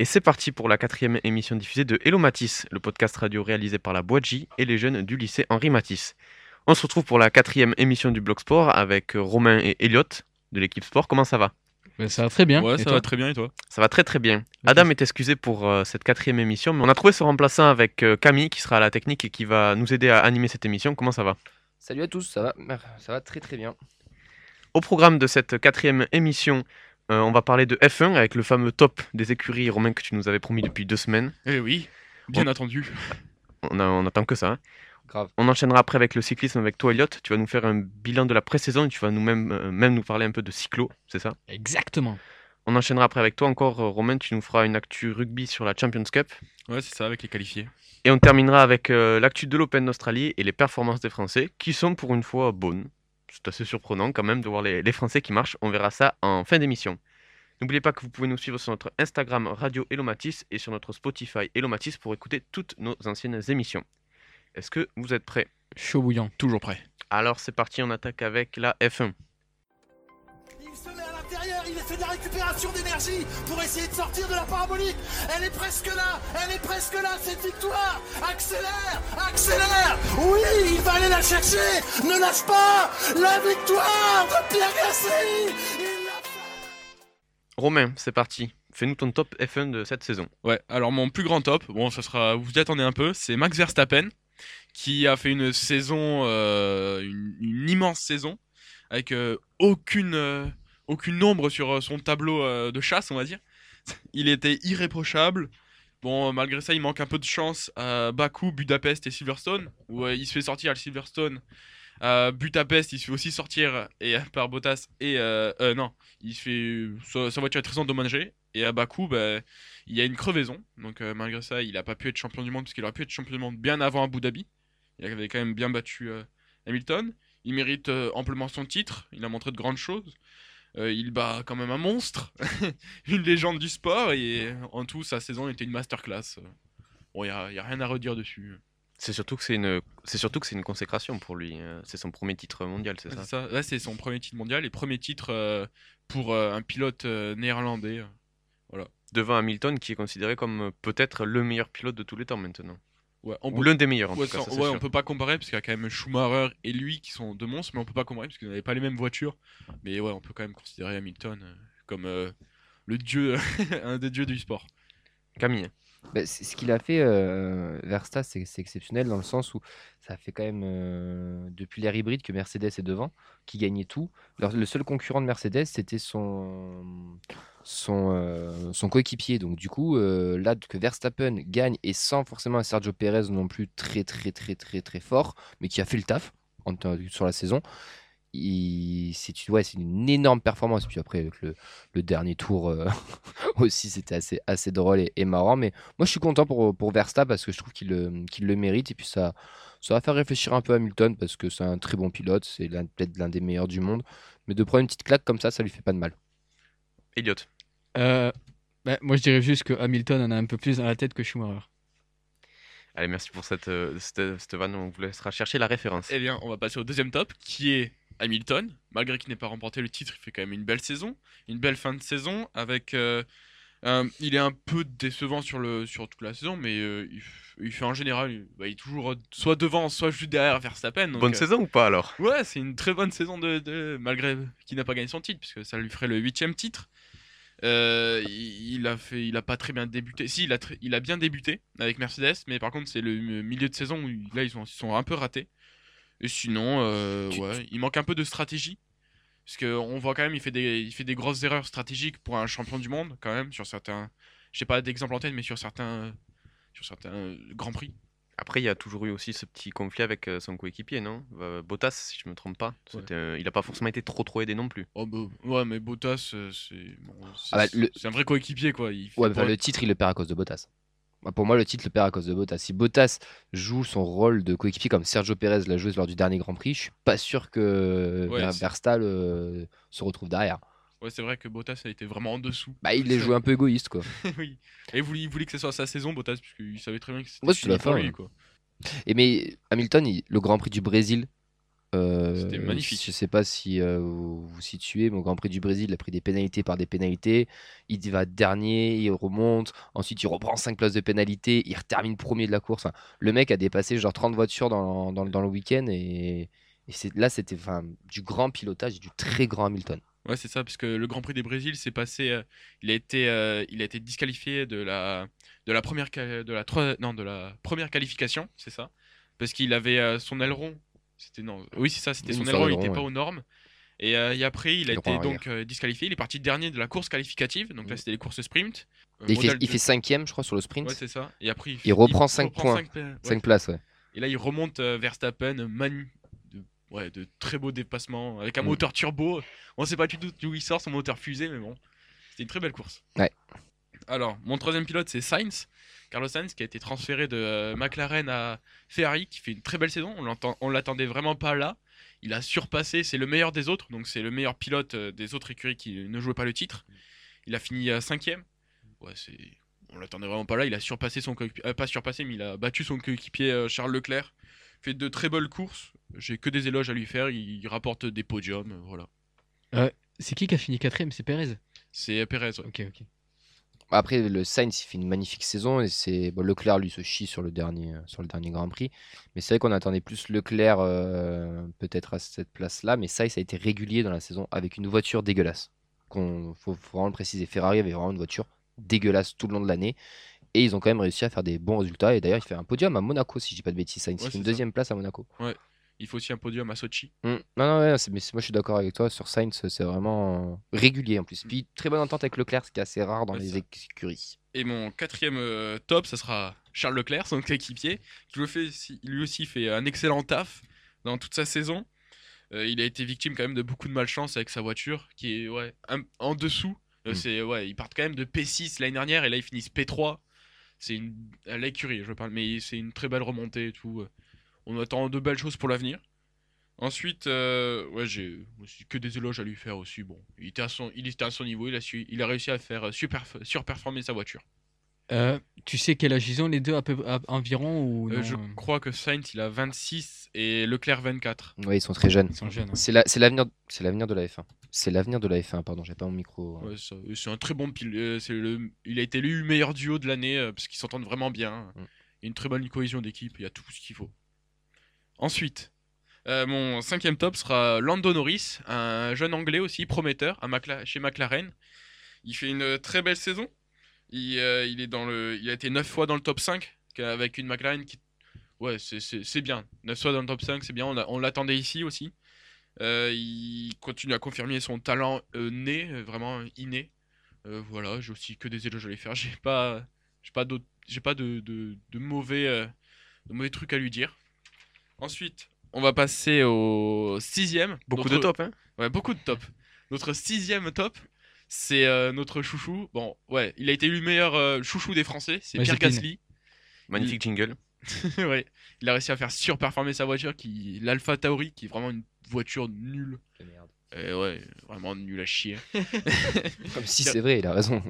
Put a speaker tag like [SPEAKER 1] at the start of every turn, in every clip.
[SPEAKER 1] Et c'est parti pour la quatrième émission diffusée de Hello Matisse, le podcast radio réalisé par la Boîte J et les jeunes du lycée Henri Matisse. On se retrouve pour la quatrième émission du Blog Sport avec euh, Romain et Elliot de l'équipe Sport. Comment ça va?
[SPEAKER 2] Ben, ça va très bien.
[SPEAKER 3] Ouais, ça va très bien et toi?
[SPEAKER 1] Ça va très très bien. Adam est excusé pour euh, cette quatrième émission, mais on a trouvé son remplaçant avec euh, Camille qui sera à la technique et qui va nous aider à animer cette émission. Comment ça va?
[SPEAKER 4] Salut à tous, ça va Ça va très très bien.
[SPEAKER 1] Au programme de cette quatrième émission, euh, on va parler de F1 avec le fameux top des écuries romain que tu nous avais promis depuis deux semaines.
[SPEAKER 3] Eh oui, bien
[SPEAKER 1] Oh.
[SPEAKER 3] attendu.
[SPEAKER 1] On, a- on attend que ça. hein.
[SPEAKER 4] Grave.
[SPEAKER 1] On enchaînera après avec le cyclisme avec toi, Elliot. Tu vas nous faire un bilan de la pré-saison et tu vas nous même, euh, même nous parler un peu de cyclo, c'est ça?
[SPEAKER 2] Exactement.
[SPEAKER 1] On enchaînera après avec toi encore, euh, Romain. Tu nous feras une actu rugby sur la Champions Cup.
[SPEAKER 3] Ouais, c'est ça, avec les qualifiés.
[SPEAKER 1] Et on terminera avec euh, l'actu de l'Open d'Australie et les performances des Français qui sont pour une fois bonnes. C'est assez surprenant quand même de voir les, les Français qui marchent. On verra ça en fin d'émission. N'oubliez pas que vous pouvez nous suivre sur notre Instagram Radio Elomatis et sur notre Spotify Elomatis pour écouter toutes nos anciennes émissions. Est-ce que vous êtes prêts?
[SPEAKER 2] Chaud bouillant.
[SPEAKER 3] Toujours prêt.
[SPEAKER 1] Alors c'est parti, on attaque avec la F1.
[SPEAKER 5] Il se met à l'intérieur, il fait de la récupération d'énergie pour essayer de sortir de la parabolique. Elle est presque là, elle est presque là, cette victoire. Accélère, accélère. Oui, il va aller la chercher. Ne lâche pas la victoire de Pierre Gasly.
[SPEAKER 1] Romain, c'est parti. Fais-nous ton top F1 de cette saison.
[SPEAKER 3] Ouais, alors mon plus grand top, bon, ça sera, vous y attendez un peu, c'est Max Verstappen, qui a fait une saison, euh, une, immense saison, avec euh, aucune, euh, aucune ombre sur son tableau de chasse, on va dire. Il était irréprochable. Bon, malgré ça, il manque un peu de chance à Bakou, Budapest et Silverstone, où il se fait sortir à Silverstone. À Budapest, il se fait aussi sortir et, par Bottas et euh, euh, non, il se fait sa, voiture est très endommagée et à Bakou, bah, il y a une crevaison. Donc euh, malgré ça, il n'a pas pu être champion du monde parce qu'il aurait pu être champion du monde bien avant Abu Dhabi. Il avait quand même bien battu euh, Hamilton. Il mérite euh, amplement son titre. Il a montré de grandes choses. Euh, il bat quand même un monstre, une légende du sport et en tout sa saison était une masterclass. Bon, il y a, y a rien à redire dessus.
[SPEAKER 1] C'est surtout que c'est une, c'est surtout que c'est une consécration pour lui. euh, C'est son premier titre mondial, c'est
[SPEAKER 3] Ouais,
[SPEAKER 1] ça.
[SPEAKER 3] Là, c'est son premier titre mondial et premier titre euh, pour euh, un pilote euh, néerlandais.
[SPEAKER 1] Devant Hamilton, qui est considéré comme peut-être le meilleur pilote de tous les temps maintenant.
[SPEAKER 3] Ouais, on
[SPEAKER 1] Ou
[SPEAKER 3] peut-
[SPEAKER 1] l'un des meilleurs en
[SPEAKER 3] Ouais,
[SPEAKER 1] tout cas. ça,
[SPEAKER 3] ouais, on peut pas comparer parce qu'il y a quand même Schumacher et lui qui sont deux monstres, mais on peut pas comparer parce qu'ils n'avaient pas les mêmes voitures. Mais ouais, on peut quand même considérer Hamilton comme le dieu, un des dieux du sport.
[SPEAKER 1] Camille.
[SPEAKER 4] Bah, ce qu'il a fait, euh, Verstappen, c'est exceptionnel dans le sens où ça fait quand même euh, depuis l'ère hybride que Mercedes est devant, qui gagnait tout. Le seul concurrent de Mercedes, c'était son, son, euh, coéquipier. Donc, du coup, euh, là, que Verstappen gagne et sans forcément un Sergio Perez non plus très, très, très, très, très fort, mais qui a fait le taf sur la saison. C'est une- ouais, c'est une énorme performance. Puis après, avec le, le dernier tour euh, aussi, c'était assez, assez drôle et, et marrant. Mais moi, je suis content pour, pour Verstappen parce que je trouve qu'il le, qu'il le mérite. Et puis, ça, ça va faire réfléchir un peu Hamilton parce que c'est un très bon pilote. C'est peut-être l'un des meilleurs du monde. Mais de prendre une petite claque comme ça, ça lui fait pas de mal.
[SPEAKER 1] Elliot.
[SPEAKER 2] Euh, bah, moi, je dirais juste que Hamilton en a un peu plus dans la tête que Schumacher.
[SPEAKER 1] Allez, merci pour cette, euh, cette, cette vanne. On vous laissera chercher la référence.
[SPEAKER 3] Eh bien, on va passer au deuxième top qui est Hamilton. Malgré qu'il n'ait pas remporté le titre, il fait quand même une belle saison, une belle fin de saison. Avec, euh, un- il est un peu décevant sur, le, sur toute la saison, mais euh, il, fait en général, il, bah, il est toujours euh, soit devant, soit juste derrière Verstappen. donc,
[SPEAKER 1] Bonne
[SPEAKER 3] euh,
[SPEAKER 1] saison ou pas alors?
[SPEAKER 3] Ouais, c'est une très bonne saison de, de- malgré qu'il n'a pas gagné son titre, puisque ça lui ferait le huitième titre. Euh, il, a fait, il a pas très bien débuté. Si, il a, il a bien débuté avec Mercedes, mais par contre c'est le milieu de saison où là ils sont, ils sont un peu ratés. Et sinon, euh,
[SPEAKER 4] Tu-
[SPEAKER 3] ouais, il manque un peu de stratégie, parce que on voit quand même il fait des, il fait des grosses erreurs stratégiques pour un champion du monde quand même sur certains. J'ai pas d'exemple en tête, mais sur certains, sur certains grands prix.
[SPEAKER 1] Après, il y a toujours eu aussi ce petit conflit avec euh, son coéquipier, non? Euh, Bottas, si je me trompe pas. Euh, il n'a pas forcément été trop trop aidé non plus.
[SPEAKER 3] Oh bah, ouais, mais Bottas, c'est bon, c'est
[SPEAKER 4] Ah bah, le-
[SPEAKER 3] un vrai coéquipier quoi. Il
[SPEAKER 4] Ouais, enfin, le titre, il le perd à cause de Bottas. Moi, Pour moi, le titre le perd à cause de Bottas. Si Bottas joue son rôle de coéquipier comme Sergio Perez l'a joué lors du dernier Grand Prix, je suis pas sûr que
[SPEAKER 3] Ouais,
[SPEAKER 4] Verstappen euh, se retrouve derrière.
[SPEAKER 3] Ouais, c'est vrai que Bottas a été vraiment en dessous.
[SPEAKER 4] Bah, il les joué un peu égoïste, quoi.
[SPEAKER 3] oui. Et il voulait, il voulait que ce soit sa saison, Bottas, puisqu'il savait très bien que c'était
[SPEAKER 4] la fin,
[SPEAKER 3] lui,
[SPEAKER 4] ouais.
[SPEAKER 3] quoi.
[SPEAKER 4] Et mais Hamilton, il- le Grand Prix du Brésil,
[SPEAKER 3] C'était magnifique.
[SPEAKER 4] Je sais pas si euh, vous vous situez, mais au Grand Prix du Brésil, il a pris des pénalités par des pénalités. Il va dernier, il remonte. Ensuite, il reprend 5 places de pénalité. Il termine premier de la course. Enfin, le mec a dépassé genre 30 voitures dans, dans- dans le week-end. Et, là, c'était enfin, du grand pilotage, et du très grand Hamilton.
[SPEAKER 3] Ouais, c'est ça, parce que le Grand Prix des Brésil s'est passé. euh, il, a été, euh, il a été disqualifié de la, de la, première, de la, non, de la première qualification, c'est ça. Parce qu'il avait euh, son aileron. C'était, non, oui, c'est ça, c'était son
[SPEAKER 4] son
[SPEAKER 3] aileron, il n'était pas aux normes. Et, euh, et après, il a été donc euh, disqualifié. Il est parti dernier de la course qualificative. Donc là, c'était les courses sprint. Euh,
[SPEAKER 4] il, fait, il fait cinquième, je crois, sur le sprint.
[SPEAKER 3] Ouais, c'est ça. Et après,
[SPEAKER 4] Il reprend cinq points.
[SPEAKER 3] cinq pla- ouais.
[SPEAKER 4] 5 places, ouais.
[SPEAKER 3] Et là, il remonte euh, Verstappen, manu... de... Ouais, de très beaux dépassements, avec un
[SPEAKER 4] Mm.
[SPEAKER 3] moteur turbo. On sait pas du tout d'où il sort son moteur fusée, mais bon, c'était une très belle course.
[SPEAKER 4] Ouais.
[SPEAKER 3] Alors, mon troisième pilote, c'est Sainz, Carlos Sainz, qui a été transféré de euh, McLaren à Ferrari, qui fait une très belle saison. On l'attendait vraiment pas là. Il a surpassé, c'est le meilleur des autres, donc c'est le meilleur pilote euh, des autres écuries qui ne jouaient pas le titre. Il a fini euh, cinquième. Ouais, c'est on l'attendait vraiment pas là. Il a surpassé son coéquipier, euh, pas surpassé, mais il a battu son coéquipier Charles Leclerc. Fait de très belles courses. J'ai que des éloges à lui faire. Il, rapporte des podiums, euh, voilà.
[SPEAKER 2] C'est qui qui a fini quatrième? C'est Perez.
[SPEAKER 3] C'est Perez. ouais.
[SPEAKER 2] Ok, ok.
[SPEAKER 4] Après, le Sainz, il fait une magnifique saison et c'est bon, Leclerc lui se chie sur le dernier, sur le dernier Grand Prix. Mais c'est vrai qu'on attendait plus Leclerc euh, peut-être à cette place-là, mais Sainz a été régulier dans la saison avec une voiture dégueulasse. Qu'on faut, faut vraiment le préciser. Ferrari avait vraiment une voiture dégueulasse tout le long de l'année et ils ont quand même réussi à faire des bons résultats. Et d'ailleurs, il fait un podium à Monaco, si je dis pas de bêtises. Sainz,
[SPEAKER 3] Ouais,
[SPEAKER 4] il fait
[SPEAKER 3] c'est
[SPEAKER 4] une
[SPEAKER 3] ça.
[SPEAKER 4] deuxième place à Monaco.
[SPEAKER 3] Il faut aussi un podium à Sochi.
[SPEAKER 4] Mm. Non, non, ouais, mais moi je suis d'accord avec toi sur Sainz, c'est vraiment régulier en plus. Puis très bonne entente avec Leclerc, ce qui est assez rare dans les
[SPEAKER 3] ça.
[SPEAKER 4] écuries.
[SPEAKER 3] Et mon quatrième euh, top, ça sera Charles Leclerc, son coéquipier, qui lui, fait, si- lui aussi fait un excellent taf dans toute sa saison. Euh, il a été victime quand même de beaucoup de malchance avec sa voiture, qui est ouais, un- en dessous. Euh,
[SPEAKER 4] Mm.
[SPEAKER 3] c'est ouais, ils partent quand même de P6 l'année dernière et là ils finissent P3. C'est une à l'écurie, je parle, mais c'est une très belle remontée et tout. On attend de belles choses pour l'avenir. Ensuite, euh, ouais, j'ai que des éloges à lui faire aussi. Bon, il était à son, il était à son niveau, il a, su, il a réussi à faire euh, super, surperformer sa voiture.
[SPEAKER 2] Euh, tu sais quel âge ils ont les deux à peu, à- environ ou
[SPEAKER 3] Euh,
[SPEAKER 2] non,
[SPEAKER 3] je crois que Sainz il a 26 et Leclerc 24.
[SPEAKER 4] Oui, ils sont très jeunes.
[SPEAKER 2] Ils sont jeunes. hein.
[SPEAKER 4] C'est la- c'est l'avenir c'est l'avenir de la F1. C'est l'avenir de la F1, pardon, j'ai pas mon micro.
[SPEAKER 3] Ouais, ça- c'est un très bon pilote. C'est le, il a été élu meilleur duo de l'année parce qu'ils s'entendent vraiment bien.
[SPEAKER 4] Mm.
[SPEAKER 3] Il y a une très bonne cohésion d'équipe, il y a tout ce qu'il faut. Ensuite, euh, mon cinquième top sera Lando Norris, un jeune anglais aussi prometteur chez McLaren. Il fait une très belle saison. Il, euh, est dans le, il a été 9 fois dans le top 5 avec une McLaren qui, ouais, c'est- bien. 9 fois dans le top 5, c'est bien. On, l'a- on l'attendait ici aussi. Euh, il continue à confirmer son talent né, vraiment inné. Voilà, j'ai aussi que des éloges à lui faire. J'ai pas, pas pas de, de, mauvais, de mauvais trucs à lui dire. Ensuite, on va passer au sixième.
[SPEAKER 1] Beaucoup
[SPEAKER 3] Notre-
[SPEAKER 1] de top, hein
[SPEAKER 3] Ouais, beaucoup de top. Notre sixième top, c'est euh, notre chouchou. Bon, ouais, il a été élu meilleur euh, chouchou des Français. C'est Pierre. Gasly.
[SPEAKER 1] Magnifique jingle.
[SPEAKER 3] ouais, il a réussi à faire surperformer sa voiture, qui l'Alpha Tauri, qui est vraiment une voiture nulle. Euh, ouais, vraiment nulle à chier.
[SPEAKER 4] Comme si c'est vrai, il a raison.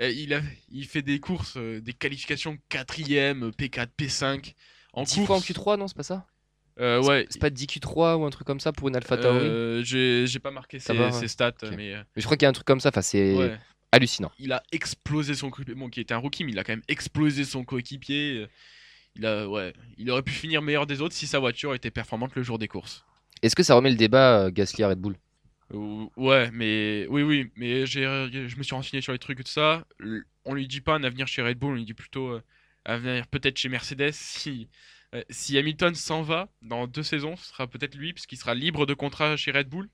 [SPEAKER 3] Il, a, il fait des courses, euh, des qualifications 4ème, P4, P5. En
[SPEAKER 4] 10
[SPEAKER 3] course,
[SPEAKER 4] fois en Q3, non, c'est pas ça?
[SPEAKER 3] Euh,
[SPEAKER 4] C'est-
[SPEAKER 3] ouais.
[SPEAKER 4] C'est pas 10 Q3 ou un truc comme ça pour une Alpha Tauri?
[SPEAKER 3] Euh, j'ai pas marqué ses,
[SPEAKER 4] va,
[SPEAKER 3] ses stats, mais euh,
[SPEAKER 4] Mais je crois qu'il y a un truc comme ça, enfin, c'est
[SPEAKER 3] ouais.
[SPEAKER 4] hallucinant.
[SPEAKER 3] il a explosé son coéquipier, bon, qui était un rookie, mais il a quand même explosé son coéquipier. Il a, ouais, il aurait pu finir meilleur des autres si sa voiture était performante le jour des courses.
[SPEAKER 4] Est-ce que ça remet le débat euh, Gasly à Red Bull?
[SPEAKER 3] Ouais, mais oui, oui, mais j'ai, je me suis renseigné sur les trucs et tout ça. On lui dit pas un avenir chez Red Bull, on lui dit plutôt un avenir peut-être chez Mercedes. Si, euh, si Hamilton s'en va dans deux saisons, ce sera peut-être lui, puisqu'il sera libre de contrat chez Red Bull.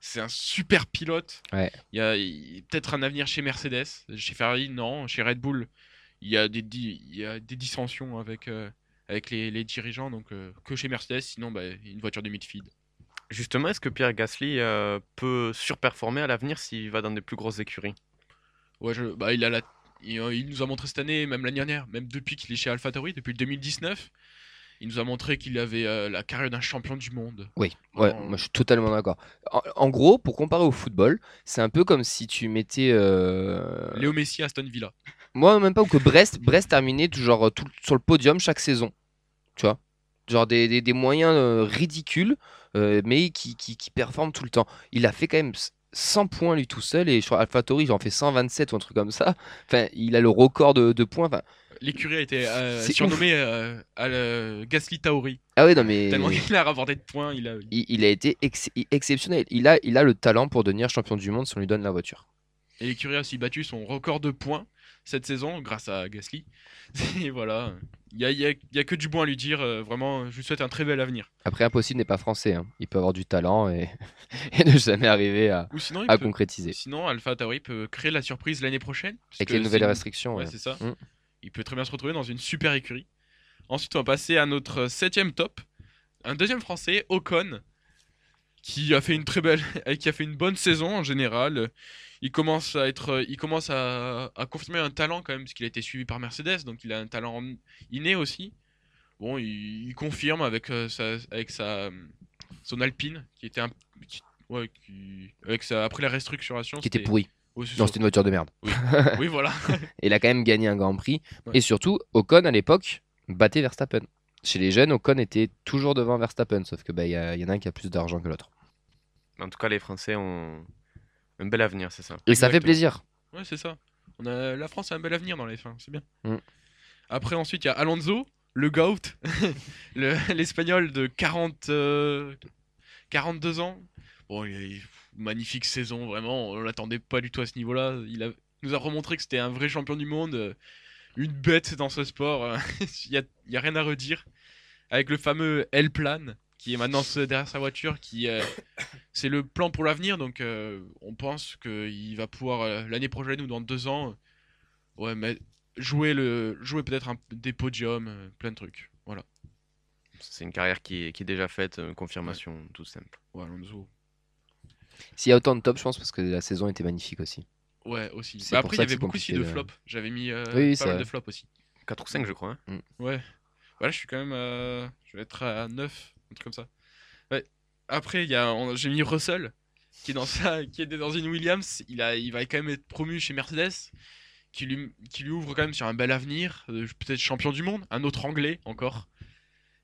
[SPEAKER 3] C'est un super pilote.
[SPEAKER 4] Ouais.
[SPEAKER 3] Il y a, peut-être un avenir chez Mercedes. Chez Ferrari, non. Chez Red Bull, il y a des, di- il y a des dissensions avec, euh, avec les, les dirigeants. Donc, euh, que chez Mercedes, sinon, bah, une voiture de midfield.
[SPEAKER 1] Justement, est-ce que Pierre Gasly euh, peut surperformer à l'avenir s'il va dans des plus grosses écuries?
[SPEAKER 3] Ouais, je, bah, il, a la, il, il nous a montré cette année, même l'année dernière, même depuis qu'il est chez AlphaTauri, depuis le 2019, il nous a montré qu'il avait euh, la carrière d'un champion du monde.
[SPEAKER 4] Oui, ouais, moi je suis totalement d'accord. En, en gros, pour comparer au football, c'est un peu comme si tu mettais. euh,
[SPEAKER 3] Léo Messi à Aston Villa.
[SPEAKER 4] Moi, même pas, ou que Brest, Brest terminait tout, sur le podium chaque saison. Tu vois? Genre des, des- des moyens euh, ridicules, mais qui, qui, qui performent tout le temps. Il a fait quand même 100 points lui tout seul, et je crois AlphaTauri, il en fait 127 ou un truc comme ça. Enfin, il a le record de, de points. Enfin,
[SPEAKER 3] L'écurie a été euh, surnommée euh, à le Gasly Tauri.
[SPEAKER 4] ah ouais, non, mais
[SPEAKER 3] Tellement qu'il a rapporté de points, il a.
[SPEAKER 4] il, il a été ex- exceptionnel. Il a, il a le talent pour devenir champion du monde si on lui donne la voiture.
[SPEAKER 3] Et l'écurie a aussi battu son record de points cette saison grâce à Gasly. Et voilà, il y a, y a- il y a que du bon à lui dire. euh, vraiment, je lui souhaite un très bel avenir.
[SPEAKER 4] Après, impossible n'est pas français. hein. Il peut avoir du talent et, et ne jamais arriver à,
[SPEAKER 3] Ou sinon,
[SPEAKER 4] à
[SPEAKER 3] peut-
[SPEAKER 4] concrétiser.
[SPEAKER 3] sinon Alpha Tauri peut créer la surprise l'année prochaine.
[SPEAKER 4] Avec les nouvelles restrictions.
[SPEAKER 3] Ouais,
[SPEAKER 4] ouais.
[SPEAKER 3] c'est ça.
[SPEAKER 4] Mm.
[SPEAKER 3] Il peut très bien se retrouver dans une super écurie. Ensuite, on va passer à notre septième top. Un deuxième français, Ocon, qui a fait une très belle, qui a fait une bonne saison en général. Il commence à être, il commence à, à confirmer un talent quand même, parce qu'il a été suivi par Mercedes, donc il a un talent inné aussi. Bon, il, il confirme avec euh, sa, avec sa, son Alpine, qui était un, qui- ouais, qui- avec sa, après la restructuration.
[SPEAKER 4] Qui était pourri.
[SPEAKER 3] C'est
[SPEAKER 4] Non, c'était une voiture de merde.
[SPEAKER 3] oui, voilà.
[SPEAKER 4] Il a quand même gagné un Grand Prix.
[SPEAKER 3] Ouais.
[SPEAKER 4] Et surtout, Ocon à l'époque battait Verstappen. Chez les jeunes, Ocon était toujours devant Verstappen, sauf que bah, y, a- y en a un qui a plus d'argent que l'autre.
[SPEAKER 1] En tout cas, les Français ont un bel avenir, c'est ça.
[SPEAKER 4] Et ça fait plaisir.
[SPEAKER 3] Ouais, c'est ça. On a... La France a un bel avenir dans les fins, c'est bien.
[SPEAKER 4] Mm.
[SPEAKER 3] Après, ensuite, il y a Alonso, le GOAT, le- l'espagnol de 40, euh, 42 ans. Bon, il a une magnifique saison, vraiment. On l'attendait pas du tout à ce niveau-là. Il a... nous a remontré que c'était un vrai champion du monde, euh, une bête dans ce sport. Il y a... il a rien à redire. Avec le fameux L-Plan, qui est maintenant derrière sa voiture, qui euh, c'est le plan pour l'avenir. Donc, euh, on pense qu'il va pouvoir euh, l'année prochaine ou dans deux ans, ouais, mais jouer le, jouer peut-être un- des podiums, plein de trucs. Voilà.
[SPEAKER 1] C'est une carrière qui est, qui est déjà faite, confirmation tout simple.
[SPEAKER 3] Ouais, Alonso.
[SPEAKER 4] S'il y a autant de top, je pense, parce que la saison était magnifique aussi.
[SPEAKER 3] Ouais, aussi.
[SPEAKER 4] C'est
[SPEAKER 3] Bah
[SPEAKER 4] pour
[SPEAKER 3] après, il y avait beaucoup aussi de
[SPEAKER 4] de-
[SPEAKER 3] flops. J'avais mis euh,
[SPEAKER 4] Oui,
[SPEAKER 3] pas mal de flops aussi.
[SPEAKER 1] 4 ou 5, je crois. hein.
[SPEAKER 3] Ouais. Voilà, je suis quand même. euh, je vais être à 9, un truc comme ça. Ouais. Après, il y a, j'ai mis Russell, qui est dans sa, qui est dans une Williams. Il a, il va quand même être promu chez Mercedes, qui lui, qui lui ouvre quand même sur un bel avenir, euh, peut-être champion du monde, un autre anglais encore.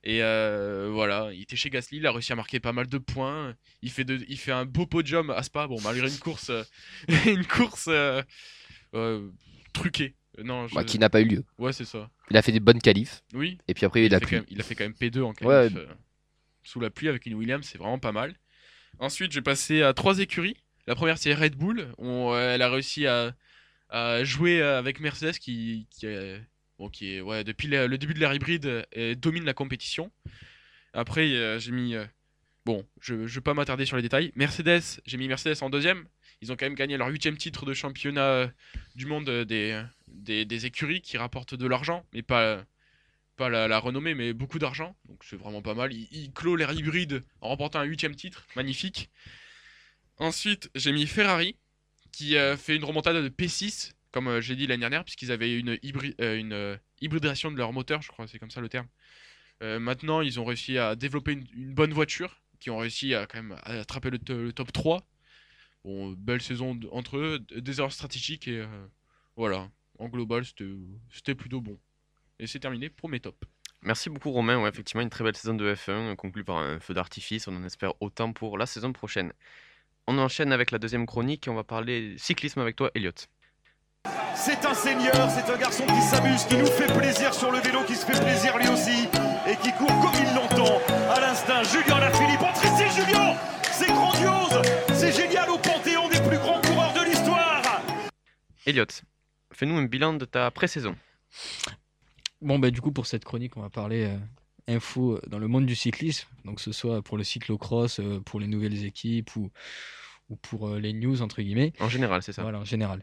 [SPEAKER 3] Et euh, voilà, il était chez Gasly, il a réussi à marquer pas mal de points. Il fait, de, il fait un beau podium à Spa, bon malgré une course, euh, une course euh, truquée. Non, je-
[SPEAKER 4] Bah, qui n'a pas eu lieu.
[SPEAKER 3] ouais c'est ça.
[SPEAKER 4] Il a fait des bonnes qualifs,
[SPEAKER 3] Oui,
[SPEAKER 4] et puis après, il a
[SPEAKER 3] il, fait
[SPEAKER 4] pluie.
[SPEAKER 3] quand même, il a fait quand même P2 en qualif,
[SPEAKER 4] Ouais.
[SPEAKER 3] Sous la pluie avec une Williams, c'est vraiment pas mal. Ensuite, j'ai passé à trois écuries. La première, c'est Red Bull. On, euh, elle a réussi à, à jouer euh, avec Mercedes qui, qui, est- bon, qui est, ouais, depuis le, début de l'ère hybride, euh, domine la compétition. Après, j'ai mis. bon, je ne vais pas m'attarder sur les détails. Mercedes, j'ai mis Mercedes en deuxième. Ils ont quand même gagné leur huitième titre de championnat du monde des, des, des écuries qui rapportent de l'argent, mais pas, pas la, renommée, mais beaucoup d'argent. Donc c'est vraiment pas mal. Il, clôt l'ère hybride en remportant un huitième titre. Magnifique. Ensuite, j'ai mis Ferrari, qui a fait une remontada de P6, comme euh, j'ai dit l'année dernière, puisqu'ils avaient une, euh, une euh, hybridation de leur moteur, je crois, c'est comme ça le terme. Euh, maintenant, ils ont réussi à développer une, bonne voiture, qui ont réussi à quand même attraper le, le top 3. Bon, euh, belle saison entre eux, des erreurs stratégiques, et euh, voilà. En global, c'était plutôt bon. Et c'est terminé pour mes tops.
[SPEAKER 1] Merci beaucoup Romain, ouais, effectivement une très belle saison de F1 euh, conclue par un feu d'artifice, on en espère autant pour la saison prochaine. On enchaîne avec la deuxième chronique et on va parler cyclisme avec toi Elliot.
[SPEAKER 5] C'est un seigneur, c'est un garçon qui s'amuse, qui nous fait plaisir sur le vélo, qui se fait plaisir lui aussi, et qui court comme il l'entend. À l'instinct, Julien Lafilippe, entre ici Julien C'est grandiose C'est génial au panthéon des plus grands coureurs de l'histoire
[SPEAKER 1] Elliot, fais-nous un bilan de ta pré-saison.
[SPEAKER 2] Bon, bah, du coup, pour cette chronique, on va parler euh, info dans le monde du cyclisme. Donc, que ce soit pour le cyclocross, euh, pour les nouvelles équipes ou, ou pour euh, les news, entre guillemets.
[SPEAKER 1] En général, c'est ça.
[SPEAKER 2] Voilà, en général.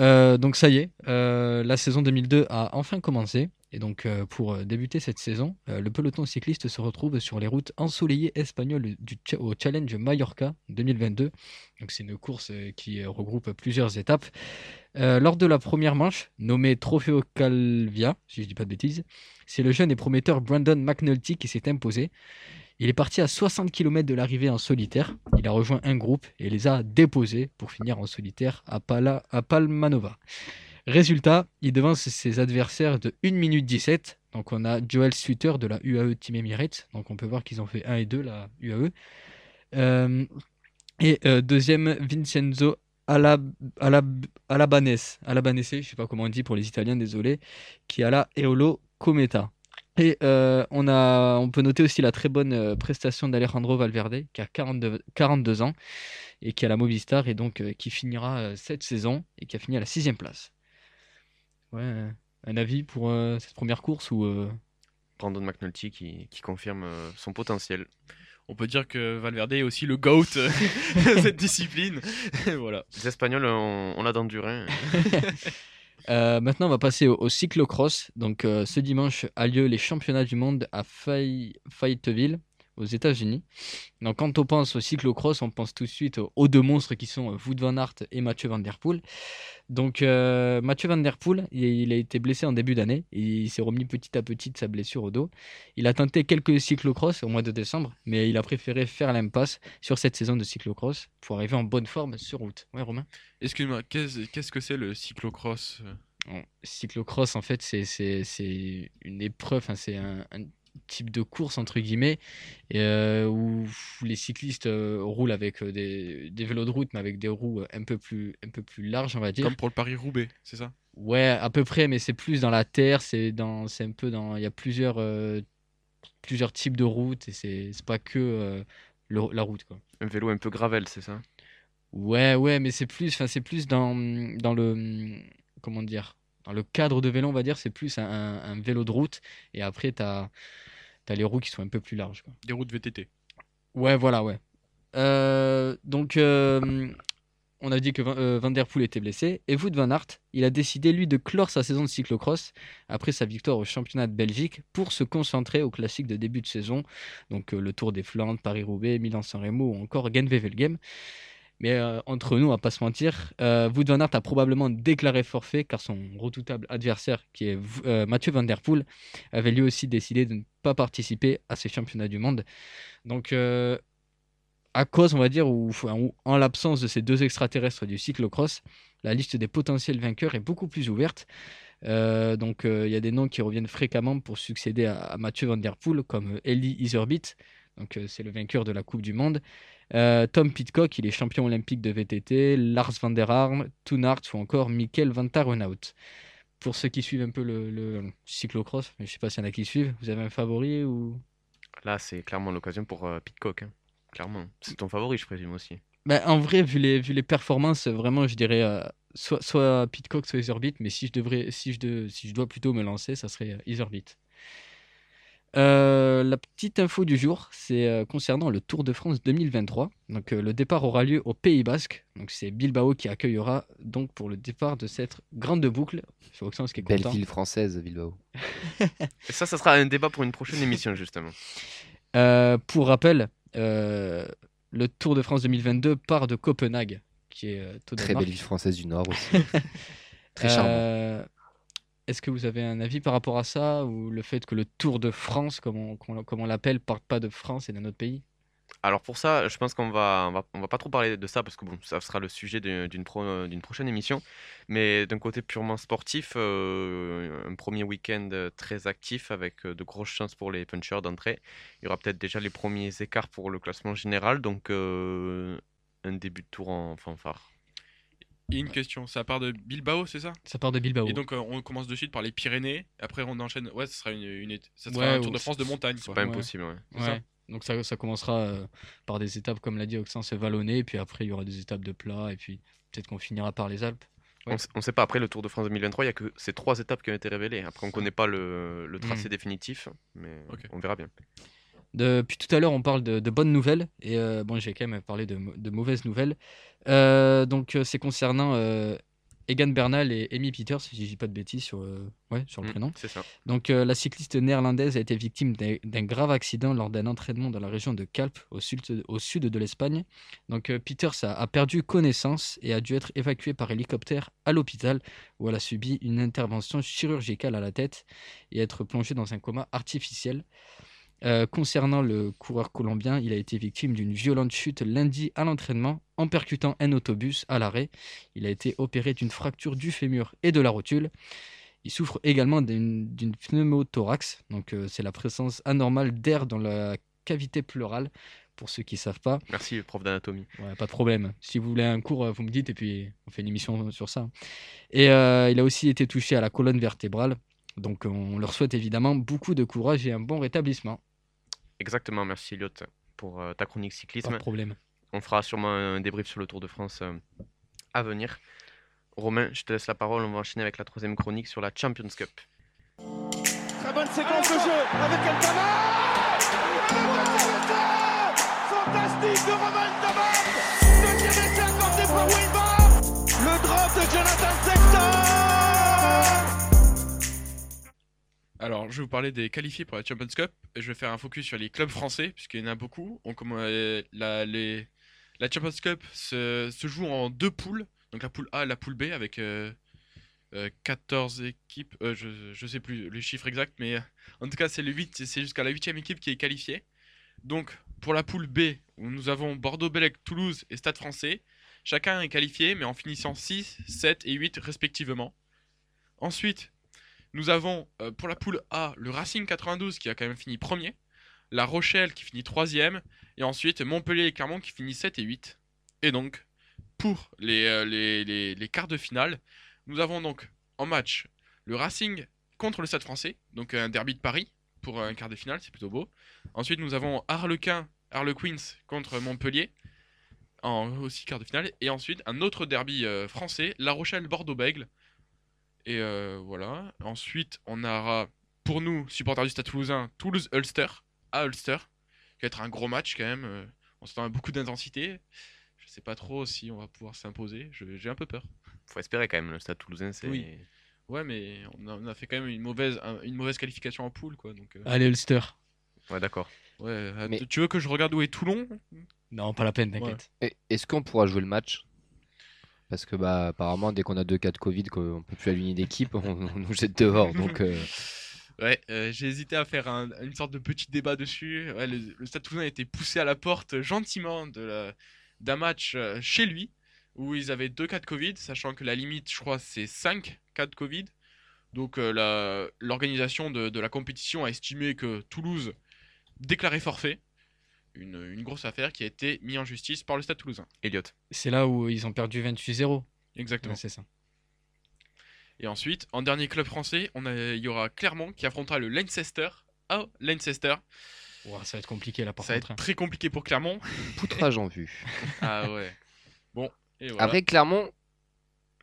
[SPEAKER 2] Euh, donc ça y est, la saison 2002 a enfin commencé. Et donc euh, pour euh, débuter cette saison, euh, le peloton cycliste se retrouve sur les routes ensoleillées espagnoles au Challenge Mallorca 2022. Donc c'est une course qui regroupe plusieurs étapes. Lors de la première manche, nommée Trofeo Calvia, si je dis pas de bêtises, c'est le jeune et prometteur Brandon McNulty qui s'est imposé. Il est parti à 60 km de l'arrivée en solitaire. Il a rejoint un groupe et les a déposés pour finir en solitaire à Palmanova. Résultat, il devance ses adversaires de 1 minute 17. Donc on a Joel Suter de la UAE Team Emirates. Donc on peut voir qu'ils ont fait 1 et 2 la UAE. Euh, et euh, deuxième, Vincenzo Alab, Alab, Alabanese. Alabanese, je sais pas comment on dit pour les Italiens, désolé, qui a la Eolo Cometa. Et euh, on, peut noter aussi la très bonne prestation d'Alejandro Valverde, qui a 42, 42 ans et qui a la Movistar, et donc qui finira cette saison et qui a fini à la sixième place. Ouais, un avis pour euh, cette première course ou euh,
[SPEAKER 1] Brandon McNulty qui, qui confirme euh, son potentiel.
[SPEAKER 3] On peut dire que Valverde est aussi le GOAT de cette discipline. voilà.
[SPEAKER 1] Les Espagnols, on, on l'a dans du rein.
[SPEAKER 2] Euh, maintenant, on va passer au, au cyclocross. Donc, euh, ce dimanche a lieu les championnats du monde à Fay- Fayetteville, aux États-Unis. Donc, quand on pense au cyclocross, on pense tout de suite aux, deux monstres qui sont euh, Wout van Aert et Mathieu Van Der Poel. Donc, euh, Mathieu Van Der Poel, il, il a été blessé en début d'année. Il s'est remis petit à petit de sa blessure au dos. Il a tenté quelques cyclocross au mois de décembre, mais il a préféré faire l'impasse sur cette saison de cyclocross pour arriver en bonne forme sur route. Ouais, Romain?
[SPEAKER 3] Excuse-moi, qu'est-ce que c'est le cyclocross?
[SPEAKER 2] Bon, cyclocross, en fait, c'est- une épreuve, c'est un, un type de course, entre guillemets, et, euh, où les cyclistes euh, roulent avec euh, des, des vélos de route, mais avec des roues euh, un peu plus, un peu plus larges, on va dire.
[SPEAKER 3] Comme pour le Paris-Roubaix, c'est ça?
[SPEAKER 2] Ouais, à peu près, mais c'est plus dans la terre, c'est dans, c'est un peu dans, il y a plusieurs, euh, plusieurs types de routes, et c'est c'est pas que euh, le- la route, quoi.
[SPEAKER 1] Un vélo un peu gravel, c'est ça?
[SPEAKER 2] Ouais, ouais, mais c'est plus, enfin, c'est plus dans, dans le, comment dire, dans le cadre de vélo, on va dire, c'est plus un, vélo de route, et après, t'as, t'as les roues qui sont un peu plus larges, quoi.
[SPEAKER 3] Des routes VTT.
[SPEAKER 2] Ouais, voilà, ouais. Euh, donc, euh, on a dit que Van, euh, Van Der Poel était blessé, et Wout van Aert, il a décidé, lui, de clore sa saison de cyclocross après sa victoire au championnat de Belgique pour se concentrer au classique de début de saison, donc le Tour des Flandres, Paris-Roubaix, Milan-San Remo ou encore Gent-Wevelgem. Mais euh, entre nous, on va pas se mentir, euh, Wout van Aert a probablement déclaré forfait car son redoutable adversaire, qui est euh, Mathieu Van Der Poel, avait lui aussi décidé de ne pas participer à ces championnats du monde. Donc, à cause, on va dire, ou, en l'absence de ces deux extraterrestres du cyclocross, la liste des potentiels vainqueurs est beaucoup plus ouverte. Donc, il y a des noms qui reviennent fréquemment pour succéder à, Mathieu Van Der Poel, comme Eli Iserbyt, donc c'est le vainqueur de la Coupe du Monde. Euh, Tom Pitcock, il est champion olympique de VTT, Lars van der Arm, Toon Aert ou encore Mikkel van Tarenhout. Pour ceux qui suivent un peu le, le cyclocross, je sais pas s'il y en a qui suivent, vous avez un favori ou?
[SPEAKER 1] Là, c'est clairement l'occasion pour euh, Pitcock. hein. Clairement. C'est ton favori, je présume aussi.
[SPEAKER 2] Ben, en vrai, vu les, vu les performances, vraiment, je dirais euh, soit, soit Pitcock, soit Iserbyt. Mais si je, devrais, si, je de- si je dois plutôt me lancer, ça serait Iserbyt. Euh, la petite info du jour, c'est euh, concernant le Tour de France 2023. Donc, euh, le départ aura lieu au Pays Basque. Donc, c'est Bilbao qui accueillera donc pour le départ de cette grande boucle. Vois Maxence qui est
[SPEAKER 4] Belle
[SPEAKER 2] content.
[SPEAKER 4] ville française, Bilbao.
[SPEAKER 1] Et ça, ça sera un débat pour une prochaine émission, justement.
[SPEAKER 2] Euh, pour rappel, euh, le Tour de France 2022 part de Copenhague, qui est euh, au
[SPEAKER 4] Très belle ville française du Nord aussi. Très charmant.
[SPEAKER 2] Est-ce que vous avez un avis par rapport à ça ou le fait que le Tour de France, comme on, l'appelle, parte pas de France et d'un autre pays?
[SPEAKER 1] Alors pour ça, je pense qu'on va, va, pas trop parler de ça parce que bon, ça sera le sujet d'une pro- d'une prochaine émission. Mais d'un côté purement sportif, euh, un premier week-end très actif avec euh, de grosses chances pour les punchers d'entrée. Il y aura peut-être déjà les premiers écarts pour le classement général, donc euh, un début de tour en fanfare.
[SPEAKER 3] Et une question, ça part de Bilbao, c'est ça?
[SPEAKER 2] Ça part de Bilbao.
[SPEAKER 3] Et donc euh, on commence de suite par les Pyrénées, après on enchaîne. Ouais, ce sera une, une ça sera
[SPEAKER 2] Ouais,
[SPEAKER 3] un Tour
[SPEAKER 2] ou
[SPEAKER 3] de France de
[SPEAKER 2] c'est-
[SPEAKER 3] montagne.
[SPEAKER 1] C'est pas
[SPEAKER 2] Ouais.
[SPEAKER 1] impossible, ouais.
[SPEAKER 3] c'est ça.
[SPEAKER 2] Donc ça, ça commencera euh, par des étapes, comme l'a dit Oxens, vallonnées, et puis après il y aura des étapes de plat, et puis peut-être qu'on finira par les Alpes.
[SPEAKER 1] On
[SPEAKER 2] Ouais.
[SPEAKER 1] s- On ne sait pas, après le Tour de France 2023, il n'y a que ces trois étapes qui ont été révélées. Après, on ne connaît pas le, le tracé définitif, mais on verra bien.
[SPEAKER 2] Depuis tout à l'heure, on parle de, de bonnes nouvelles, et euh, bon, j'ai quand même parlé de, mauvaises nouvelles. Euh, donc euh, c'est concernant euh, Egan Bernal et Amy Peters, si je dis pas de bêtises sur, ouais, sur le
[SPEAKER 1] Mm,
[SPEAKER 2] prénom.
[SPEAKER 1] C'est ça.
[SPEAKER 2] Donc, la cycliste néerlandaise a été victime d'un grave accident lors d'un entraînement dans la région de Calpe, au sud, au sud de l'Espagne. Donc, Peters a, a perdu connaissance et a dû être évacuée par hélicoptère à l'hôpital, où elle a subi une intervention chirurgicale à la tête et être plongée dans un coma artificiel. Euh, concernant le coureur colombien, il a été victime d'une violente chute lundi à l'entraînement en percutant un autobus à l'arrêt. Il a été opéré d'une fracture du fémur et de la rotule. Il souffre également d'une pneumothorax, donc euh, c'est la présence anormale d'air dans la cavité pleurale. Pour ceux qui ne savent pas,
[SPEAKER 1] Merci, prof d'anatomie.
[SPEAKER 2] Ouais, pas de problème. Si vous voulez un cours, euh, vous me dites et puis on fait une émission sur ça. Et euh, il a aussi été touché à la colonne vertébrale. Donc on leur souhaite évidemment beaucoup de courage et un bon rétablissement.
[SPEAKER 1] Exactement, merci Elliot pour euh, ta chronique
[SPEAKER 2] Pas
[SPEAKER 1] cyclisme.
[SPEAKER 2] de problème.
[SPEAKER 1] On fera sûrement un débrief sur le Tour de France euh, à venir. Romain, je te laisse la parole. On va enchaîner avec la troisième chronique sur la Champions Cup.
[SPEAKER 5] Très bonne séquence de jeu avec Altama Fantastique de Roman Thomas Deuxième essai accordé par Wilbur Le drop de Jonathan Sexton
[SPEAKER 3] Alors, je vais vous parler des qualifiés pour la Champions Cup je vais faire un focus sur les clubs français, puisqu'il y en a beaucoup. On, euh, la, la Champions Cup se, se joue en deux poules, donc la poule A et la poule B, avec euh, euh, 14 équipes. Euh, je, je sais plus les chiffres exacts, mais euh, en tout cas, c'est le 8, c'est jusqu'à la 8 équipe qui est qualifiée. Donc, pour la poule B, où nous avons Bordeaux, Bellec, Toulouse et Stade français, chacun est qualifié, mais en finissant 6, 7 et 8 respectivement. Ensuite, nous avons euh, pour la poule A le Racing 92 qui a quand même fini premier, La Rochelle qui finit troisième, et ensuite Montpellier et Clermont qui finissent 7 et 8. Et donc, pour les, euh, les, quarts de finale, nous avons donc en match le Racing contre le Stade français, donc un derby de Paris pour un quart de finale, c'est plutôt beau. Ensuite, nous avons Harlequin, Harlequins contre Montpellier, en aussi quart de finale. Et ensuite, un autre derby euh, français, La Rochelle-Bordeaux-Bègle. Et euh, voilà. Ensuite, on aura, pour nous, supporters du Stade Toulousain, Toulouse-Ulster, à Ulster, qui va être un gros match quand même. euh, on s'attend à beaucoup d'intensité. Je sais pas trop si on va pouvoir s'imposer. Je- J'ai un peu peur.
[SPEAKER 1] Faut espérer quand même, le Stade Toulousain, c'est.
[SPEAKER 3] Oui. Ouais, mais on a, on a fait quand même une mauvaise, un- une mauvaise qualification en poule, quoi. Donc, euh,
[SPEAKER 2] Allez, Ulster.
[SPEAKER 1] Ouais, d'accord.
[SPEAKER 3] ouais,
[SPEAKER 4] Mais-
[SPEAKER 3] Tu veux que je regarde où est Toulon?
[SPEAKER 2] Non, pas la peine, t'inquiète.
[SPEAKER 4] Est-ce qu'on pourra jouer le match? Parce que bah apparemment dès qu'on a deux cas de Covid qu'on peut plus aligner d'équipe, on, nous jette dehors. Donc euh,
[SPEAKER 3] Ouais, euh, j'ai hésité à faire un- une sorte de petit débat dessus. Le, Stade Toulousain a été poussé à la porte gentiment d'un match euh, chez lui où ils avaient deux cas de Covid, sachant que la limite, je crois, c'est 5 cas de Covid. Donc l'organisation de la compétition a estimé que Toulouse déclarait forfait. Une, une grosse affaire qui a été mise en justice par le Stade Toulousain.
[SPEAKER 1] Elliot.
[SPEAKER 2] C'est là où ils ont perdu 28-0.
[SPEAKER 3] Exactement.
[SPEAKER 2] Ouais, c'est ça.
[SPEAKER 3] Et ensuite, en dernier club français, on a- il y aura Clermont qui affrontera le Leicester à Leicester.
[SPEAKER 2] Ouah, ça va être compliqué là par
[SPEAKER 3] Ça va
[SPEAKER 2] contre. hein.
[SPEAKER 3] être très compliqué pour Clermont.
[SPEAKER 4] poutrage en vue.
[SPEAKER 3] Ah ouais. Bon, et voilà.
[SPEAKER 4] Après Clermont,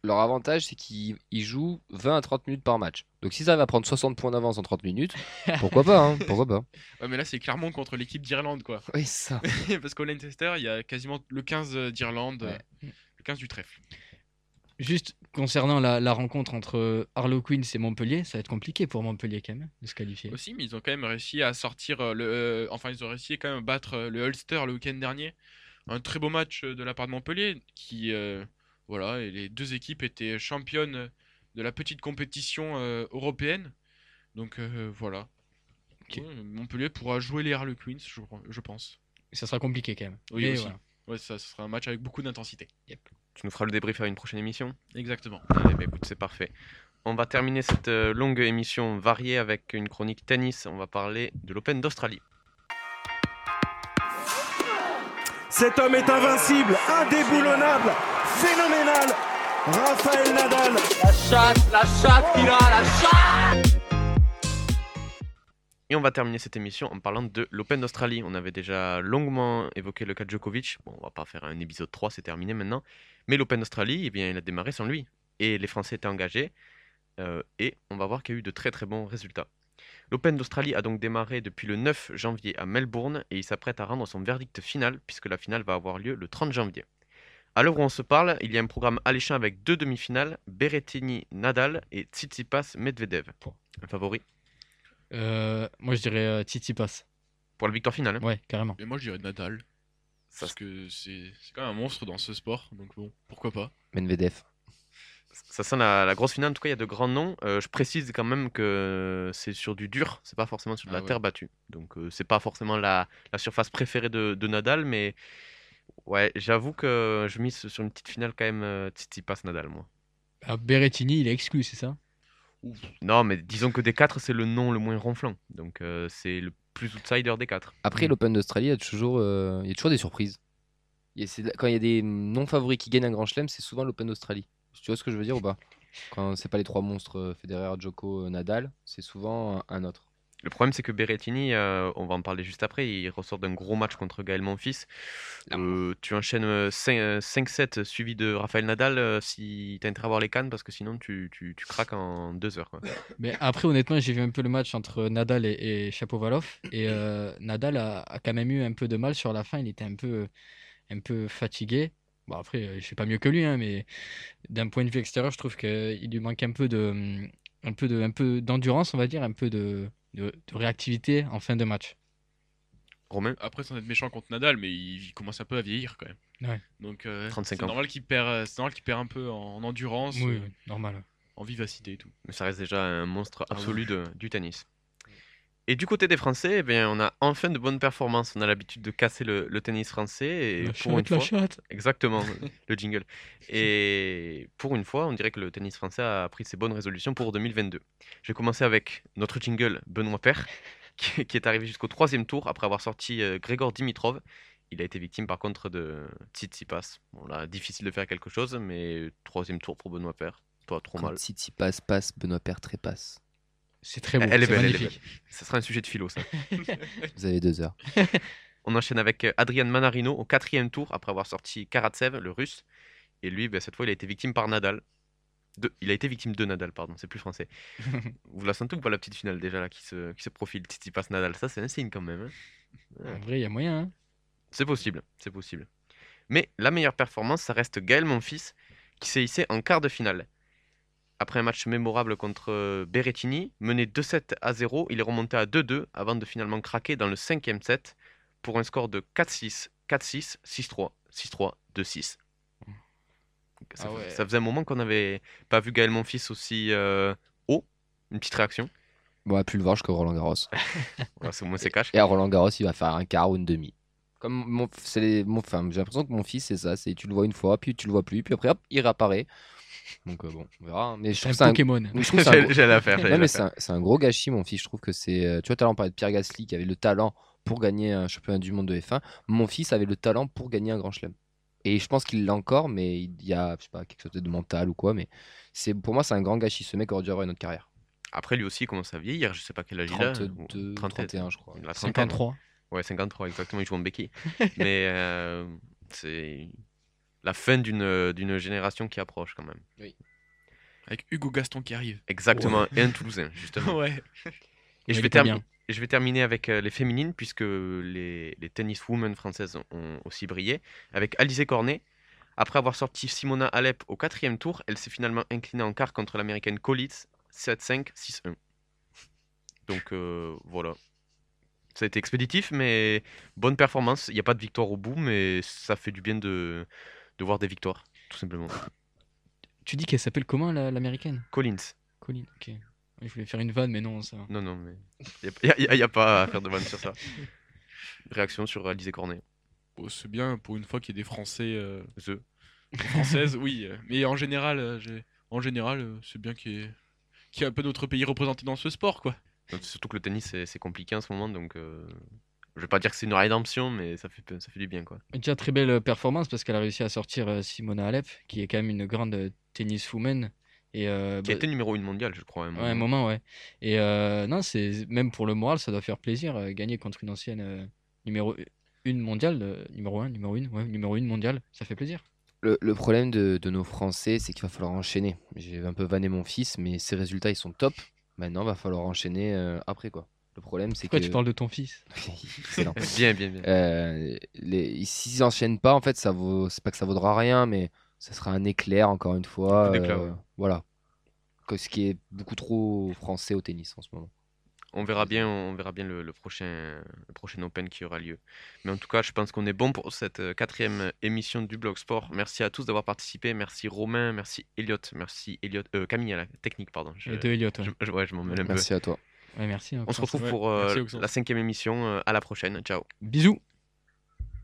[SPEAKER 4] leur avantage c'est qu'ils ils jouent 20 à 30 minutes par match. Donc si ça va prendre 60 points d'avance en 30 minutes, pourquoi pas hein, Pourquoi pas
[SPEAKER 3] Ouais, mais là, c'est Clermont contre l'équipe d'Irlande, quoi.
[SPEAKER 4] Oui, c'est ça.
[SPEAKER 3] Parce qu'au Leicester, il y a quasiment le 15 d'Irlande,
[SPEAKER 4] Ouais.
[SPEAKER 3] le 15 du trèfle.
[SPEAKER 2] Juste concernant la, la rencontre entre Harlequins et Montpellier, ça va être compliqué pour Montpellier quand même de se qualifier.
[SPEAKER 3] Aussi, mais ils ont quand même réussi à sortir euh, le. euh, enfin, ils ont réussi quand même à battre euh, le Ulster le week-end dernier. Un très beau match de la part de Montpellier, qui. euh, voilà, et les deux équipes étaient championnes de la petite compétition euh, européenne. Donc euh, voilà. Ouais, Montpellier pourra jouer les Harlequins, je, je pense.
[SPEAKER 2] Ça sera compliqué quand même.
[SPEAKER 3] Oui,
[SPEAKER 2] Mais
[SPEAKER 3] aussi.
[SPEAKER 2] voilà.
[SPEAKER 3] Ouais, ça, ça sera un match avec beaucoup d'intensité.
[SPEAKER 1] Tu nous feras le débrief à une prochaine émission
[SPEAKER 3] Exactement.
[SPEAKER 1] Allez, bah, écoute, c'est parfait. On va terminer cette euh, longue émission variée avec une chronique tennis. On va parler de l'Open d'Australie.
[SPEAKER 5] Cet homme est invincible, indéboulonnable, phénoménal. Raphaël Nadal.
[SPEAKER 1] Et on va terminer cette émission en parlant de l'Open d'Australie. On avait déjà longuement évoqué le cas de Djokovic. Bon, on va pas faire un épisode 3, c'est terminé maintenant. Mais l'Open d'Australie, eh bien, il a démarré sans lui. Et les Français étaient engagés. Euh, et on va voir qu'il y a eu de très très bons résultats. L'Open d'Australie a donc démarré depuis le 9 janvier à Melbourne et il s'apprête à rendre son verdict final puisque la finale va avoir lieu le 30 janvier. À l'heure où on se parle, il y a un programme alléchant avec deux demi-finales, Berrettini-Nadal et Tsitsipas-Medvedev. Un favori
[SPEAKER 2] Euh, moi je dirais euh, Titi passe.
[SPEAKER 1] pour la victoire finale. hein.
[SPEAKER 2] Ouais, carrément.
[SPEAKER 3] Mais moi, je dirais Nadal.
[SPEAKER 1] Ça,
[SPEAKER 3] Parce que c'est c'est quand même un monstre dans ce sport. Donc bon, pourquoi pas.
[SPEAKER 4] Medvedev.
[SPEAKER 1] Ça sent la, la grosse finale. En tout cas, il y a de grands noms. Euh, je précise quand même que c'est sur du dur, c'est pas forcément sur de
[SPEAKER 3] Ah
[SPEAKER 1] la
[SPEAKER 3] ouais.
[SPEAKER 1] terre battue. Donc, euh, c'est pas forcément la, la surface préférée de, de Nadal, mais ouais, j'avoue que je mise sur une petite finale quand même euh, Tsitsipas Nadal, moi.
[SPEAKER 2] Ah, Berrettini, il est exclu, c'est ça?
[SPEAKER 1] Non, mais disons que des quatre, c'est le nom le moins ronflant. Donc, euh, c'est le plus outsider des quatre.
[SPEAKER 4] Après,
[SPEAKER 2] Mm.
[SPEAKER 4] l'Open d'Australie, il y, a toujours, euh, il y a toujours des surprises. Il y a- c'est- quand il y a des non-favoris qui gagnent un grand chelem, c'est souvent l'Open d'Australie. Tu vois ce que je veux dire ou pas? Quand c'est pas les trois monstres, Federer, Djoko, euh, Nadal, c'est souvent un autre.
[SPEAKER 1] Le problème, c'est que Berrettini, euh, on va en parler juste après, il ressort d'un gros match contre Gaël Monfils. Euh, tu enchaînes euh, 5 euh, 5-7 suivi de Raphaël Nadal euh, si tu as intérêt à voir les cannes parce que sinon tu, tu, tu craques en deux heures. Quoi.
[SPEAKER 2] Mais après, honnêtement, j'ai vu un peu le match entre Nadal et, et Shapovalov. Et euh, Nadal a, a quand même eu un peu de mal sur la fin. Il était un peu, un peu fatigué. Bon, après, je sais pas mieux que lui, hein, mais d'un point de vue extérieur, je trouve qu'il lui manque un peu de, un peu de, un peu d'endurance, on va dire, un peu de, de, de réactivité en fin de match.
[SPEAKER 1] Romain
[SPEAKER 3] Après, sans être méchant contre Nadal, mais il, il commence un peu à vieillir quand même.
[SPEAKER 2] Ouais.
[SPEAKER 3] Donc, euh,
[SPEAKER 1] 35
[SPEAKER 3] c'est
[SPEAKER 1] ans.
[SPEAKER 3] normal qu'il perd, euh, c'est normal qu'il perd un peu en, en endurance,
[SPEAKER 2] Oui,
[SPEAKER 3] euh,
[SPEAKER 2] normal.
[SPEAKER 3] en vivacité et tout.
[SPEAKER 1] Mais ça reste déjà un monstre
[SPEAKER 3] Ah oui.
[SPEAKER 1] absolu de- du tennis. Et du côté des Français, eh bien, on a enfin de bonnes performances. On a l'habitude de casser le, le tennis français. Et
[SPEAKER 2] La
[SPEAKER 1] pour une
[SPEAKER 2] la
[SPEAKER 1] fois,
[SPEAKER 2] chatte.
[SPEAKER 1] Exactement, le jingle. Et pour une fois, on dirait que le tennis français a pris ses bonnes résolutions pour 2022. Je vais commencer avec notre jingle Benoît Paire, qui qui est arrivé jusqu'au troisième tour après avoir sorti euh, Grégor Dimitrov. Il a été victime par contre de Tsitsipas. Bon là, difficile de faire quelque chose, mais troisième tour pour Benoît Paire, pas trop mal.
[SPEAKER 4] Quand City passe, passe, Benoît Père trépasse.
[SPEAKER 2] C'est très beau.
[SPEAKER 1] Elle est belle, elle est
[SPEAKER 2] magnifique.
[SPEAKER 1] Ça sera un sujet de philo, ça.
[SPEAKER 4] Vous avez deux heures.
[SPEAKER 1] On enchaîne avec euh, Adrian Manarino au quatrième tour après avoir sorti Karatsev, le russe. Et lui, ben, cette fois, il a été victime par Nadal. De... Il a été victime de Nadal, pardon, c'est plus français. Vous la sentez ou pas la petite finale déjà là qui se, qui se profile Tsitsipas Nadal? Ça, c'est un signe quand même. hein.
[SPEAKER 2] En vrai, il y a moyen. hein.
[SPEAKER 1] C'est possible, c'est possible. Mais la meilleure performance, ça reste Gaël Monfils qui s'est hissé en quart de finale. Après un match mémorable contre euh, Berrettini, mené 2-7 à 0, il est remonté à 2-2 avant de finalement craquer dans le cinquième set pour un score de 4-6, 4-6, 6-3, 6-3, 2-6. Ça,
[SPEAKER 2] Ah
[SPEAKER 1] fait-
[SPEAKER 2] ouais.
[SPEAKER 1] ça faisait un moment qu'on n'avait pas vu Gaël Monfils aussi euh, haut. Une petite réaction.
[SPEAKER 4] Bon, on va plus le voir jusqu'au Roland Garros.
[SPEAKER 1] Voilà, c'est au moins c'est cash.
[SPEAKER 4] Et à Roland Garros, il va faire un quart ou une demi. Comme mon, c'est les- mon, enfin, j'ai l'impression que mon fils, c'est ça. C'est tu le vois une fois, puis tu le vois plus, puis après, hop, il réapparaît. Donc euh, bon, on verra. hein. Mais je
[SPEAKER 2] un
[SPEAKER 4] trouve ça un,
[SPEAKER 2] Pokémon.
[SPEAKER 4] je trouve ça un gros-
[SPEAKER 1] j'allais la faire. j'allais
[SPEAKER 4] Non,
[SPEAKER 1] la
[SPEAKER 4] mais
[SPEAKER 1] faire.
[SPEAKER 4] c'est un, c'est un gros gâchis, mon fils. Je trouve que c'est. euh, Tu vois, tout à l'heure, on parlait de Pierre Gasly qui avait le talent pour gagner un championnat du monde de F1. Mon fils avait le talent pour gagner un grand chelem. Et je pense qu'il l'a encore, mais il y a, je sais pas, quelque chose de mental ou quoi. Mais c'est pour moi, c'est un grand gâchis. Ce mec aurait dû avoir une autre carrière.
[SPEAKER 1] Après, lui aussi, il commence à vieillir. Je sais pas quel âge il a.
[SPEAKER 4] 32, 31, je crois.
[SPEAKER 1] Il a 31.
[SPEAKER 2] 53.
[SPEAKER 1] Ouais, 53, exactement, il joue en béquille. Mais euh, c'est la fin d'une euh, d'une génération qui approche quand même.
[SPEAKER 3] Avec Hugo Gaston qui arrive.
[SPEAKER 1] Exactement, et un Toulousain, justement.
[SPEAKER 3] ouais.
[SPEAKER 1] Je vais, et je vais terminer avec euh, les féminines, puisque les, les tenniswomen françaises ont aussi brillé, avec Alizé Cornet. Après avoir sorti Simona Alep au quatrième tour, elle s'est finalement inclinée en quart contre l'américaine Collins 7-5, 6-1. Donc euh, voilà. Ça a été expéditif, mais bonne performance. Il n'y a pas de victoire au bout, mais ça fait du bien de, de voir des victoires, tout simplement.
[SPEAKER 2] Tu dis qu'elle s'appelle comment la- l'américaine?
[SPEAKER 1] Collins.
[SPEAKER 2] Colin. Ok. Je voulais faire une vanne, mais non, ça.
[SPEAKER 1] Non, non, mais il n'y a, y a pas à faire de vanne sur ça. Réaction sur Alizé Cornet.
[SPEAKER 3] Bon, c'est bien pour une fois qu'il y a des Français, euh,
[SPEAKER 1] The.
[SPEAKER 3] des Françaises, oui. euh, Mais en général, euh, j'ai- en général, euh, c'est bien qu'il y, ait... qu'il y ait un peu notre pays représenté dans ce sport, quoi.
[SPEAKER 1] Surtout que le tennis, c'est c'est compliqué en ce moment, donc euh, je vais pas dire que c'est une rédemption, mais ça fait, ça fait du bien, quoi.
[SPEAKER 2] Déjà, très belle performance parce qu'elle a réussi à sortir euh, Simona Alep, qui est quand même une grande euh, tenniswoman. Et, euh,
[SPEAKER 1] Qui a
[SPEAKER 2] bah,
[SPEAKER 1] été numéro 1 mondial, je crois. à un
[SPEAKER 2] Ouais, un
[SPEAKER 1] moment.
[SPEAKER 2] ouais. Et euh, non, c'est même pour le moral, ça doit faire plaisir. euh, gagner contre une ancienne euh, numéro 1 mondiale, euh, numéro 1, numéro 1, ouais, numéro 1 mondiale, ça fait plaisir.
[SPEAKER 4] Le, le problème de, de nos Français, c'est qu'il va falloir enchaîner. J'ai un peu vanné mon fils, mais ses résultats, ils sont top. Maintenant, va falloir enchaîner euh, après, quoi. Le problème, c'est que.
[SPEAKER 2] Pourquoi tu parles de ton fils
[SPEAKER 4] Excellent.
[SPEAKER 1] Bien, bien, bien.
[SPEAKER 4] Euh, les, s'ils n'enchaînent pas, en fait, ça vaut, c'est pas que ça vaudra rien, mais ça sera un éclair, encore une fois.
[SPEAKER 1] Un d'éclat,
[SPEAKER 4] euh,
[SPEAKER 1] ouais.
[SPEAKER 4] Voilà. Ce qui est beaucoup trop français au tennis en ce moment.
[SPEAKER 1] On verra bien, on verra bien le, le prochain, le prochain Open qui aura lieu. Mais en tout cas, je pense qu'on est bon pour cette euh, quatrième émission du Blog Sport. Merci à tous d'avoir participé. Merci Romain, merci Elliot, merci Elliot, euh, Camille à la technique, pardon. Je,
[SPEAKER 2] Et de Elliot. ouais.
[SPEAKER 1] je- ouais, je m'en mêle un peu.
[SPEAKER 4] Merci à toi.
[SPEAKER 2] Ouais, merci. hein,
[SPEAKER 1] On se retrouve pour euh, la cinquième émission. euh, à la prochaine. Ciao.
[SPEAKER 2] Bisous.